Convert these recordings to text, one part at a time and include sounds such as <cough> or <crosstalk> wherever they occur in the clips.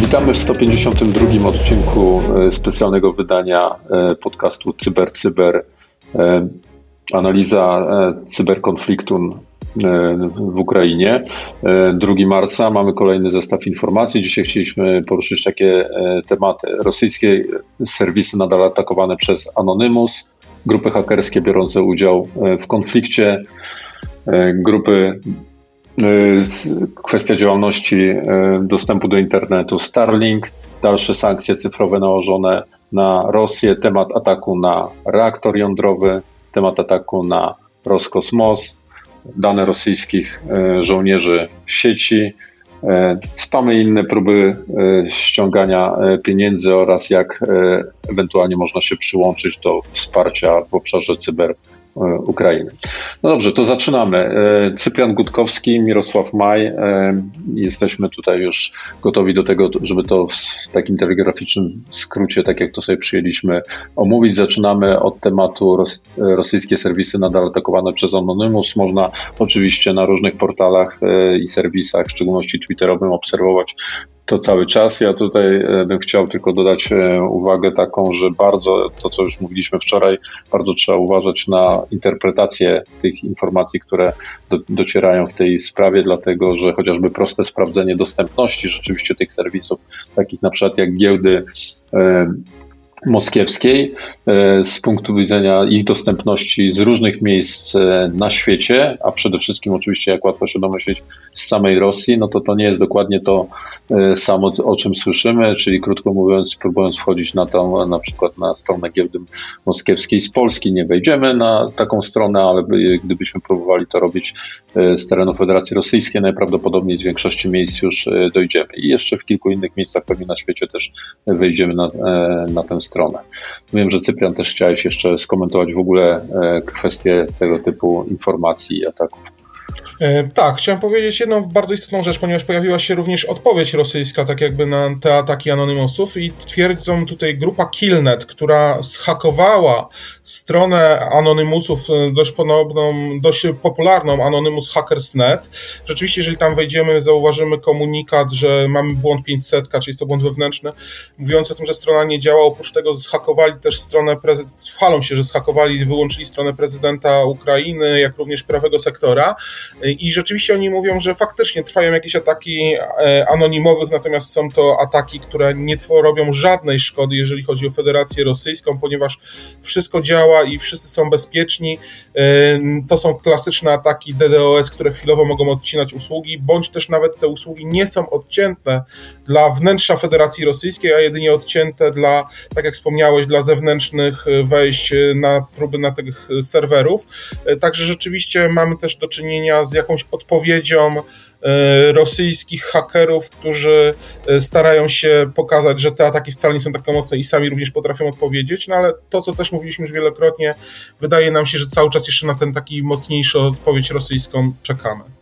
Witamy w 152 odcinku e, specjalnego wydania e, podcastu Cyber Cyber. E, analiza cyberkonfliktu w Ukrainie. 2 marca mamy kolejny zestaw informacji. Dzisiaj chcieliśmy poruszyć takie tematy. Rosyjskie serwisy nadal atakowane przez Anonymous, grupy hakerskie biorące udział w konflikcie, grupy kwestia działalności dostępu do internetu Starlink, dalsze sankcje cyfrowe nałożone na Rosję, temat ataku na reaktor jądrowy, temat ataku na Roskosmos, dane rosyjskich y, żołnierzy sieci, spamy i inne próby ściągania pieniędzy oraz jak ewentualnie można się przyłączyć do wsparcia w obszarze cyber E, Ukrainy. No dobrze, to zaczynamy. E, Cyprian Gutkowski, Mirosław Maj. E, jesteśmy tutaj już gotowi do tego, żeby to w takim telegraficznym skrócie, tak jak to sobie przyjęliśmy, omówić. Zaczynamy od tematu rosyjskie serwisy nadal atakowane przez Anonymous. Można oczywiście na różnych portalach i serwisach, w szczególności Twitterowym, obserwować to cały czas. Ja tutaj e, bym chciał tylko dodać e, uwagę taką, że bardzo, to co już mówiliśmy wczoraj, bardzo trzeba uważać na interpretację tych informacji, które do, docierają w tej sprawie, dlatego że chociażby proste sprawdzenie dostępności rzeczywiście tych serwisów, takich na przykład jak giełdy, e, moskiewskiej e, z punktu widzenia ich dostępności z różnych miejsc e, na świecie, a przede wszystkim oczywiście, jak łatwo się domyślić, z samej Rosji, no to to nie jest dokładnie to e, samo, o czym słyszymy, czyli krótko mówiąc, próbując wchodzić na tą, na przykład na stronę giełdy moskiewskiej z Polski, nie wejdziemy na taką stronę, ale gdybyśmy próbowali to robić z terenu Federacji Rosyjskiej, najprawdopodobniej z większości miejsc już dojdziemy. I jeszcze w kilku innych miejscach pewnie na świecie też wejdziemy na, na tę stronę. Wiem, że Cyprian też chciałeś jeszcze skomentować w ogóle e, kwestię tego typu informacji i ataków. E, tak, chciałem powiedzieć jedną bardzo istotną rzecz, ponieważ pojawiła się również odpowiedź rosyjska, tak jakby na te ataki Anonymousów i twierdzą tutaj grupa Killnet, która zhakowała stronę Anonymousów, e, dość podobną, dość popularną Anonymous Hackers.net. Rzeczywiście, jeżeli tam wejdziemy, zauważymy komunikat, że mamy błąd 500, czyli jest to błąd wewnętrzny, mówiący o tym, że strona nie działa. Oprócz tego zhakowali też stronę prezydenta, chwalą się, że zhakowali i wyłączyli stronę prezydenta Ukrainy, jak również prawego sektora. I rzeczywiście oni mówią, że faktycznie trwają jakieś ataki e, anonimowych, natomiast są to ataki, które nie robią żadnej szkody, jeżeli chodzi o Federację Rosyjską, ponieważ wszystko działa i wszyscy są bezpieczni. E, to są klasyczne ataki DDoS, które chwilowo mogą odcinać usługi, bądź też nawet te usługi nie są odcięte dla wnętrza Federacji Rosyjskiej, a jedynie odcięte dla, tak jak wspomniałeś, dla zewnętrznych wejść na próby na tych serwerów. E, także rzeczywiście mamy też do czynienia z jakąś odpowiedzią e, rosyjskich hakerów, którzy e, starają się pokazać, że te ataki wcale nie są takie mocne i sami również potrafią odpowiedzieć, no ale to, co też mówiliśmy już wielokrotnie, wydaje nam się, że cały czas jeszcze na ten taki mocniejszy odpowiedź rosyjską czekamy.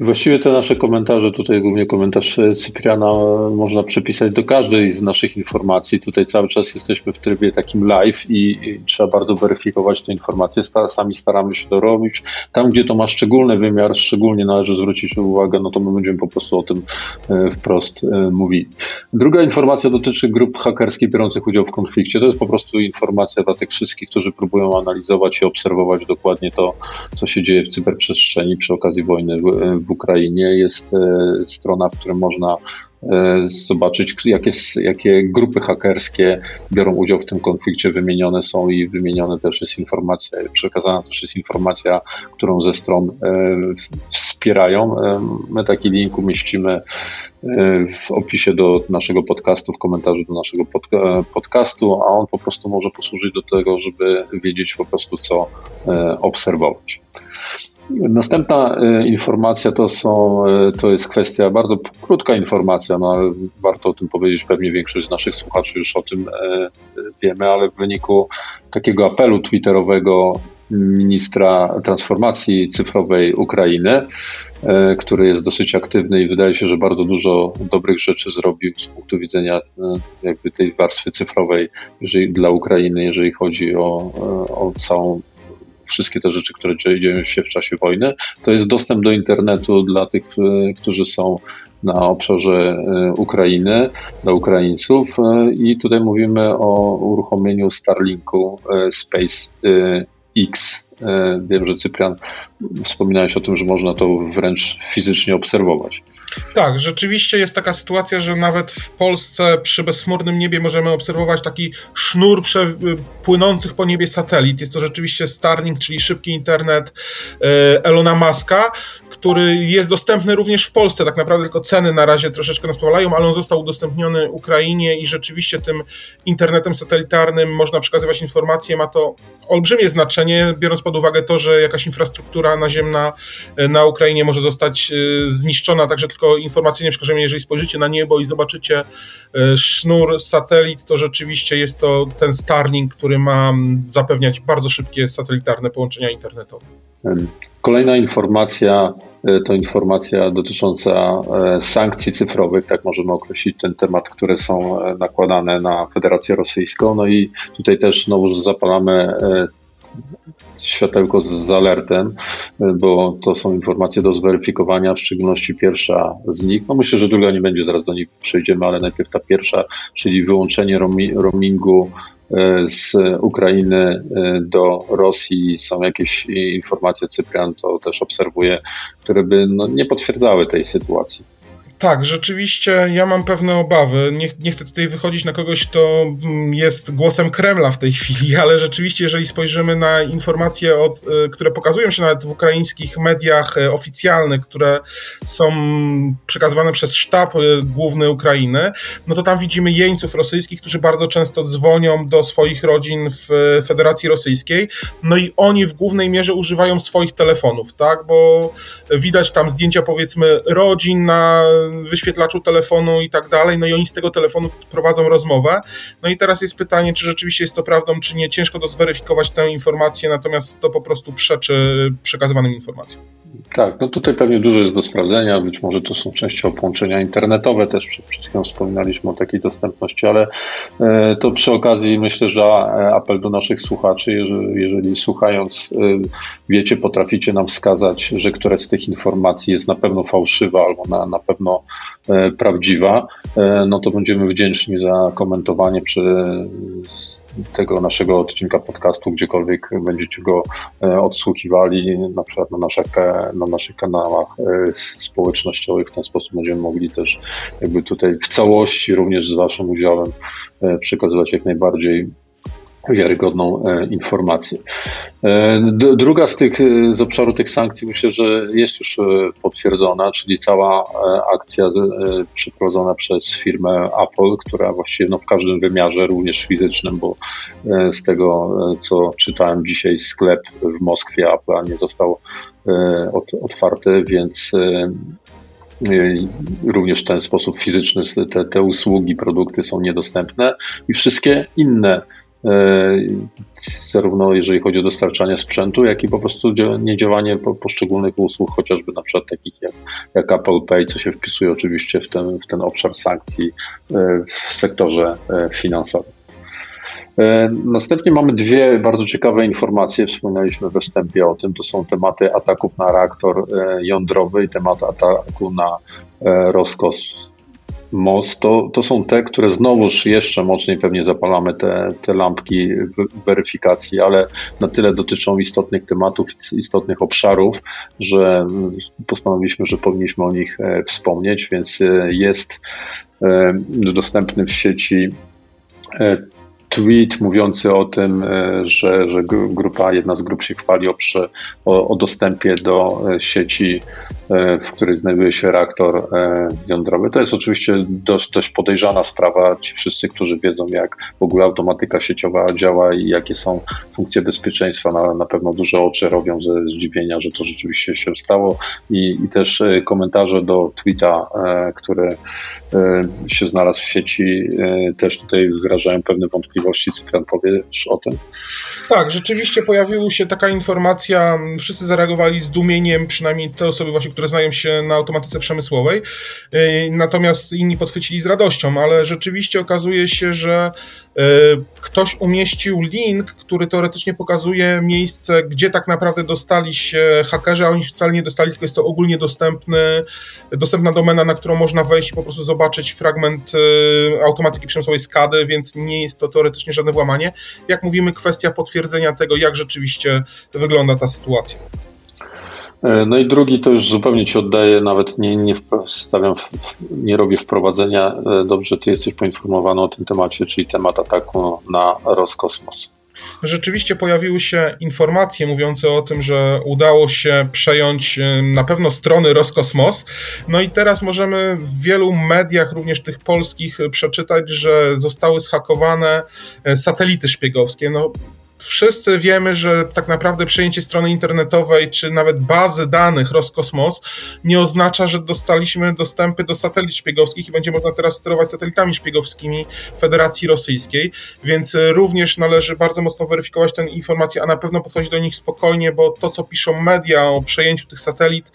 Właściwie te nasze komentarze, tutaj głównie komentarz e, Cypriana, e, można przypisać do każdej z naszych informacji. Tutaj cały czas jesteśmy w trybie takim live i, i trzeba bardzo weryfikować te informacje. Sami staramy się to robić. Tam, gdzie to ma szczególny wymiar, szczególnie należy zwrócić uwagę, no to my będziemy po prostu o tym e, wprost mówić. Druga informacja dotyczy grup hakerskich biorących udział w konflikcie. To jest po prostu informacja dla tych wszystkich, którzy próbują analizować i obserwować dokładnie to, co się dzieje w cyberprzestrzeni przy okazji wojny w Ukrainie. Jest e, strona, w której można e, zobaczyć, jakie, jakie grupy hakerskie biorą udział w tym konflikcie, wymienione są i wymienione też jest informacja, przekazana też jest informacja, którą ze stron e, wspierają. My taki link umieścimy w opisie do naszego podcastu, w komentarzu do naszego podcastu, a on po prostu może posłużyć do tego, żeby wiedzieć po prostu, co obserwować. Następna e, informacja to, są, e, to jest kwestia, bardzo krótka informacja, no ale warto o tym powiedzieć, pewnie większość z naszych słuchaczy już o tym e, wiemy, ale w wyniku takiego apelu twitterowego ministra transformacji cyfrowej Ukrainy, który jest dosyć aktywny i wydaje się, że bardzo dużo dobrych rzeczy zrobił z punktu widzenia jakby tej warstwy cyfrowej jeżeli, dla Ukrainy, jeżeli chodzi o, o całą wszystkie te rzeczy, które dzieją się w czasie wojny, to jest dostęp do internetu dla tych, którzy są na obszarze e, Ukrainy, dla Ukraińców. E, I tutaj mówimy o uruchomieniu Starlinku e, Space X. Wiem, że Cyprian wspominałeś o tym, że można to wręcz fizycznie obserwować. Tak, rzeczywiście jest taka sytuacja, że nawet w Polsce przy bezchmurnym niebie możemy obserwować taki sznur płynących po niebie satelit. Jest to rzeczywiście Starlink, czyli szybki internet e, Elona Muska, który jest dostępny również w Polsce. Tak naprawdę tylko ceny na razie troszeczkę nas powalają, ale on został udostępniony Ukrainie i rzeczywiście tym internetem satelitarnym można przekazywać informacje. Ma to olbrzymie znaczenie, biorąc pod uwagę to, że jakaś infrastruktura naziemna e, na Ukrainie może zostać e, zniszczona, także tylko informacyjnie przekażemy, jeżeli spojrzycie na niebo i zobaczycie e, sznur satelit, to rzeczywiście jest to ten Starlink, który ma zapewniać bardzo szybkie satelitarne połączenia internetowe. Kolejna informacja to informacja dotycząca sankcji cyfrowych, tak możemy określić ten temat, które są nakładane na Federację Rosyjską. No i tutaj też znowu zapalamy światełko z, z alertem, bo to są informacje do zweryfikowania, w szczególności pierwsza z nich. No myślę, że druga nie będzie, zaraz do nich przejdziemy, ale najpierw ta pierwsza, czyli wyłączenie roamingu e, z Ukrainy e, do Rosji. Są jakieś informacje, Cyprian to też obserwuje, które by no, nie potwierdzały tej sytuacji. Tak, rzeczywiście ja mam pewne obawy. Nie, nie, chcę tutaj wychodzić na kogoś, kto mm, jest głosem Kremla w tej <laughs> chwili, ale rzeczywiście, jeżeli spojrzymy na informacje, od, e, które pokazują się nawet w ukraińskich mediach e, oficjalnych, które są przekazywane przez sztab e, główny Ukrainy, no to tam widzimy jeńców rosyjskich, którzy bardzo często dzwonią do swoich rodzin w Federacji Rosyjskiej, no i oni w głównej mierze używają swoich telefonów, tak, bo widać tam zdjęcia powiedzmy rodzin na wyświetlaczu telefonu i tak dalej, no i oni z tego telefonu prowadzą rozmowę. No i teraz jest pytanie, czy rzeczywiście jest to prawdą, czy nie. Ciężko to zweryfikować tę informację, natomiast to po prostu przeczy przekazywanym informacjom. Tak, no tutaj pewnie dużo jest do sprawdzenia, być może to są częściowo połączenia internetowe, też przed, chwilą wspominaliśmy o takiej dostępności, ale e, to przy okazji myślę, że apel do naszych słuchaczy, jeżeli, jeżeli słuchając e, wiecie, potraficie nam wskazać, że któraś z tych informacji jest na pewno fałszywa albo na, na pewno e, prawdziwa, no to będziemy wdzięczni za komentowanie przy tego naszego odcinka podcastu, gdziekolwiek będziecie go e, odsłuchiwali, na przykład na naszych, na naszych kanałach e, społecznościowych. W ten sposób będziemy mogli też jakby tutaj w całości, również z Waszym udziałem, e, przekazywać jak najbardziej wiarygodną e, informację. E, druga z tych, z obszaru tych sankcji myślę, że jest już e, potwierdzona, czyli cała akcja przeprowadzona przez firmę Apple, która właściwie no, w każdym wymiarze, również fizycznym, bo z tego, co czytałem dzisiaj, sklep w Moskwie Apple nie został otwarty, więc również w ten sposób fizyczny te, te usługi, produkty są niedostępne i wszystkie inne E, zarówno jeżeli chodzi o dostarczanie sprzętu, jak i po prostu niedziałanie poszczególnych usług, chociażby na przykład takich jak, jak Apple Pay, co się wpisuje oczywiście w ten, w ten obszar sankcji e, w sektorze e, finansowym. Następnie mamy dwie bardzo ciekawe informacje. Wspominaliśmy we wstępie o tym. To są tematy ataków na reaktor jądrowy i temat ataku na Roskos most, to, to są te, które znowuż jeszcze mocniej pewnie zapalamy te, te lampki weryfikacji, ale na tyle dotyczą istotnych tematów, istotnych obszarów, że postanowiliśmy, że powinniśmy o nich e, wspomnieć, więc e, jest e, dostępny w sieci tweet mówiący o tym, e, że, że grupa, jedna z grup się chwali o, przy, o, o dostępie do e, sieci, e, w której znajduje się reaktor jądrowy. To jest oczywiście dość, dość podejrzana sprawa. Ci wszyscy, którzy wiedzą, jak w ogóle automatyka sieciowa działa i jakie są funkcje bezpieczeństwa, na, na pewno duże oczy robią ze zdziwienia, że to rzeczywiście się stało. I, i też komentarze do tweeta, który się znalazł w sieci, też tutaj wyrażają pewne wątpliwości możliwości. Cyprian, powiesz o tym? Tak, rzeczywiście pojawiła się taka informacja, wszyscy zareagowali z dumieniem, przynajmniej te osoby właśnie, które znają się na automatyce przemysłowej, y, natomiast inni podchwycili z radością, ale rzeczywiście okazuje się, że ktoś umieścił link, który teoretycznie pokazuje miejsce, gdzie tak naprawdę dostali się hakerzy, a oni wcale nie dostali, tylko jest to ogólnie dostępny, dostępna domena, na którą można wejść i po prostu zobaczyć fragment y, automatyki przemysłowej SCADY, więc nie jest to teoretycznie żadne włamanie. Jak mówimy, kwestia potwierdzenia tego, jak rzeczywiście wygląda ta sytuacja. E, no i drugi to już zupełnie ci oddaję, nawet nie, nie stawiam, nie robię wprowadzenia. E, dobrze, ty jesteś poinformowany o tym temacie, czyli temat ataku na Roskosmos. Rzeczywiście pojawiły się informacje mówiące o tym, że udało się przejąć na pewno strony Roskosmos. No i teraz możemy w wielu mediach, również tych polskich, przeczytać, że zostały zhakowane e, satelity szpiegowskie. No, wszyscy wiemy, że tak naprawdę przejęcie strony internetowej czy nawet bazy danych Roskosmos nie oznacza, że dostaliśmy dostępy do satelit szpiegowskich i będzie można teraz sterować satelitami szpiegowskimi Federacji Rosyjskiej, więc również należy bardzo mocno weryfikować tę informację, a na pewno podchodzić do nich spokojnie, bo to, co piszą media o przejęciu tych satelit,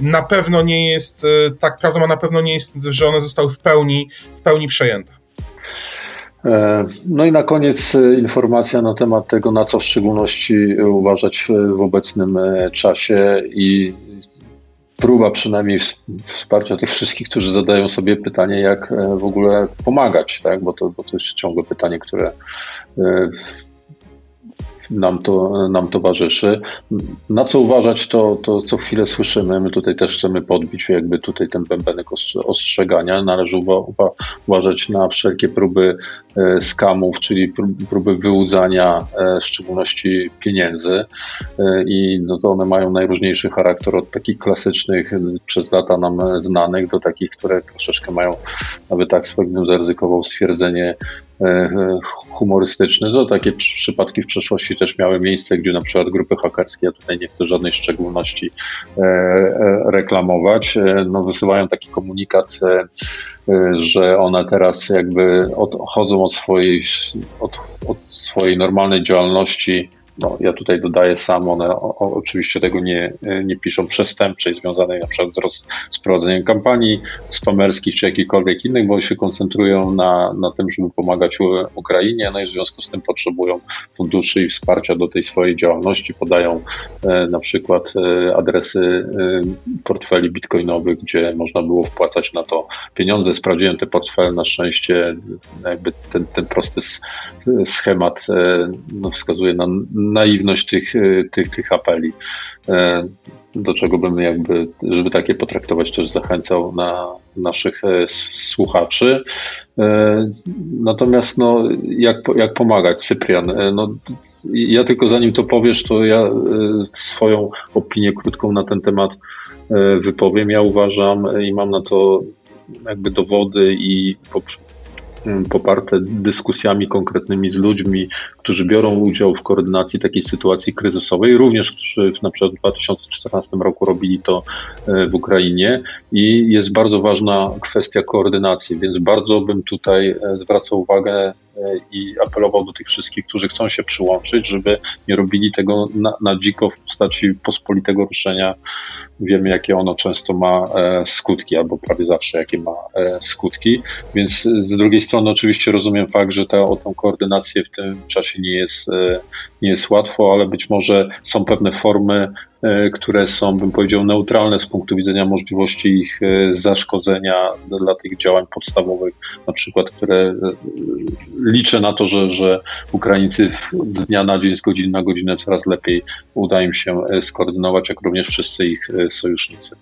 na pewno nie jest e, tak prawdą, a na pewno nie jest, że one zostały w pełni, w pełni przejęte. E, no i na koniec e, informacja na temat tego, na co w szczególności uważać w obecnym e, czasie i próba przynajmniej wsparcia tych wszystkich, którzy zadają sobie pytanie, jak w ogóle pomagać, tak? bo, to, bo to jest ciągle pytanie, które nam, to, nam towarzyszy. Na co uważać, to, to co chwilę słyszymy. My tutaj też chcemy podbić jakby tutaj ten bębenek ostrzegania. Należy uwa uważać na wszelkie próby e, skamów, czyli próby wyłudzania e, w szczególności pieniędzy e, i no to one mają najróżniejszy charakter od takich klasycznych, przez lata nam znanych, do takich, które troszeczkę mają nawet tak swoim zaryzykował stwierdzenie humorystyczny. To takie przypadki w przeszłości też miały miejsce, gdzie na przykład grupy hakerskie, ja tutaj nie chcę żadnej szczególności e, e, reklamować, e, no wysyłają taki komunikat, że one teraz jakby odchodzą od swojej, od, od swojej normalnej działalności no, ja tutaj dodaję sam, one oczywiście tego nie, nie piszą przestępczej, związanej na przykład z, roz, z prowadzeniem kampanii spamerskich czy jakichkolwiek innych, bo się koncentrują na, na tym, żeby pomagać Ukrainie, no i w związku z tym potrzebują funduszy i wsparcia do tej swojej działalności, podają e, na przykład e, adresy e, portfeli bitcoinowych, gdzie można było wpłacać na to pieniądze. Sprawdziłem te portfele, na szczęście jakby ten, ten prosty schemat e, no, wskazuje na naiwność tych, e, tych, tych apeli, e, do czego bym jakby, żeby takie potraktować, też zachęcał na naszych e, słuchaczy. Natomiast no, jak, jak pomagać, Cyprian? No, ja tylko zanim to powiesz, to ja swoją opinię krótką na ten temat wypowiem. Ja uważam i mam na to jakby dowody i poparte dyskusjami konkretnymi z ludźmi, którzy biorą udział w koordynacji takiej sytuacji kryzysowej, również którzy na przykład w 2014 roku robili to e, w Ukrainie. I jest bardzo ważna kwestia koordynacji, więc bardzo bym tutaj e, zwracał uwagę i apelował do tych wszystkich, którzy chcą się przyłączyć, żeby nie robili tego na, na dziko w postaci pospolitego ruszenia. Wiemy, jakie ono często ma e, skutki, albo prawie zawsze jakie ma e, skutki. Więc z drugiej strony, oczywiście rozumiem fakt, że ta, o tą koordynację w tym czasie nie jest, nie jest łatwo, ale być może są pewne formy E, które są, bym powiedział, neutralne z punktu widzenia możliwości ich e, zaszkodzenia dla tych działań podstawowych, na przykład, które e, liczę na to, że, że Ukraińcy z dnia na dzień, z godziny na godzinę coraz lepiej uda im się skoordynować, jak również wszyscy ich sojusznicy.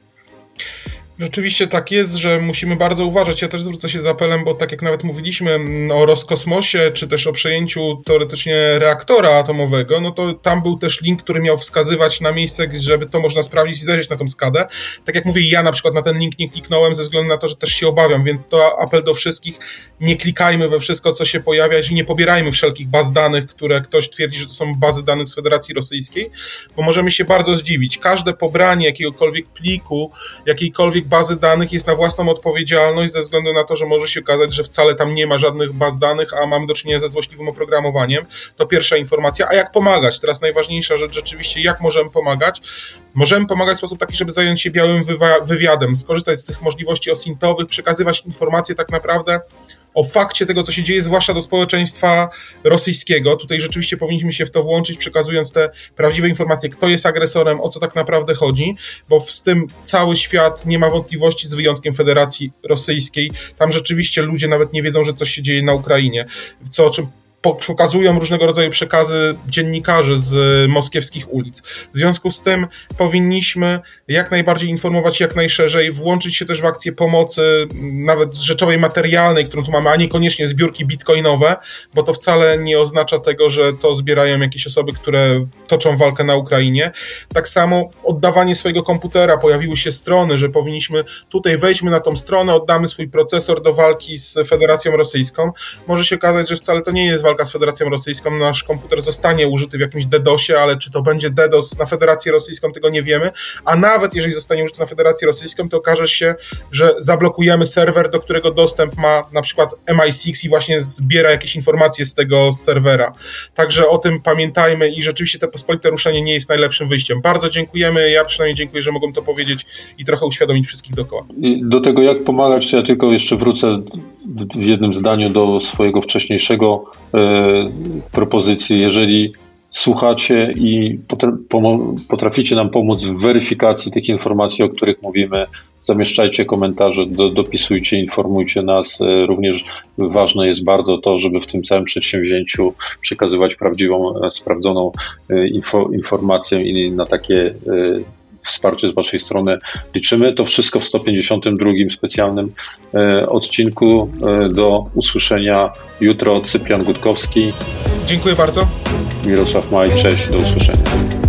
Rzeczywiście tak jest, że musimy bardzo uważać. Ja też zwrócę się z apelem, bo tak jak nawet mówiliśmy mm, o Roskosmosie, czy też o przejęciu teoretycznie reaktora atomowego, no to tam był też link, który miał wskazywać na miejsce, żeby to można sprawdzić i zajrzeć na tą skadę. Tak jak mówię, ja na przykład na ten link nie kliknąłem ze względu na to, że też się obawiam, więc to apel do wszystkich, nie klikajmy we wszystko, co się pojawia i nie pobierajmy wszelkich baz danych, które ktoś twierdzi, że to są bazy danych z Federacji Rosyjskiej, bo możemy się bardzo zdziwić. Każde pobranie jakiegokolwiek pliku, jakiejkolwiek bazy danych jest na własną odpowiedzialność, ze względu na to, że może się okazać, że wcale tam nie ma żadnych baz danych, a mamy do czynienia ze złośliwym oprogramowaniem. To pierwsza informacja. A jak pomagać? Teraz najważniejsza rzecz rzeczywiście, jak możemy pomagać? Możemy pomagać w sposób taki, żeby zająć się białym wywiadem, skorzystać z tych możliwości osintowych, przekazywać informacje tak naprawdę o fakcie tego, co się dzieje, zwłaszcza do społeczeństwa rosyjskiego. Tutaj rzeczywiście powinniśmy się w to włączyć, przekazując te prawdziwe informacje, kto jest agresorem, o co tak naprawdę chodzi, bo z tym cały świat nie ma wątpliwości, z wyjątkiem Federacji Rosyjskiej. Tam rzeczywiście ludzie nawet nie wiedzą, że coś się dzieje na Ukrainie, co o czym pokazują różnego rodzaju przekazy dziennikarzy z moskiewskich ulic. W związku z tym powinniśmy jak najbardziej informować jak najszerzej, włączyć się też w akcję pomocy, nawet rzeczowej, materialnej, którą tu mamy, a niekoniecznie zbiórki bitcoinowe, bo to wcale nie oznacza tego, że to zbierają jakieś osoby, które toczą walkę na Ukrainie. Tak samo oddawanie swojego komputera, pojawiły się strony, że powinniśmy tutaj wejdźmy na tą stronę, oddamy swój procesor do walki z Federacją Rosyjską. Może się okazać, że wcale to nie jest walka walka z Federacją Rosyjską, nasz komputer zostanie użyty w jakimś DDoSie, ale czy to będzie DDoS na Federację Rosyjską, tego nie wiemy. A nawet jeżeli zostanie użyty na Federację Rosyjską, to okaże się, że zablokujemy serwer, do którego dostęp ma na przykład MI6 i właśnie zbiera jakieś informacje z tego serwera. Także o tym pamiętajmy i rzeczywiście to pospolite ruszenie nie jest najlepszym wyjściem. Bardzo dziękujemy, ja przynajmniej dziękuję, że mogłem to powiedzieć i trochę uświadomić wszystkich dookoła. Do tego jak pomagać, ja tylko jeszcze wrócę w jednym zdaniu do swojego wcześniejszego e, propozycji. Jeżeli słuchacie i potraficie nam pomóc w weryfikacji tych informacji, o których mówimy, zamieszczajcie komentarze, do, dopisujcie, informujcie nas. E, również ważne jest bardzo to, żeby w tym całym przedsięwzięciu przekazywać prawdziwą, e, sprawdzoną info, informację i na takie wsparcie z Waszej strony liczymy. To wszystko w 152 specjalnym e, odcinku. E, do usłyszenia jutro. Cyprian Gutkowski. Dziękuję bardzo. Mirosław Maj, cześć, do usłyszenia.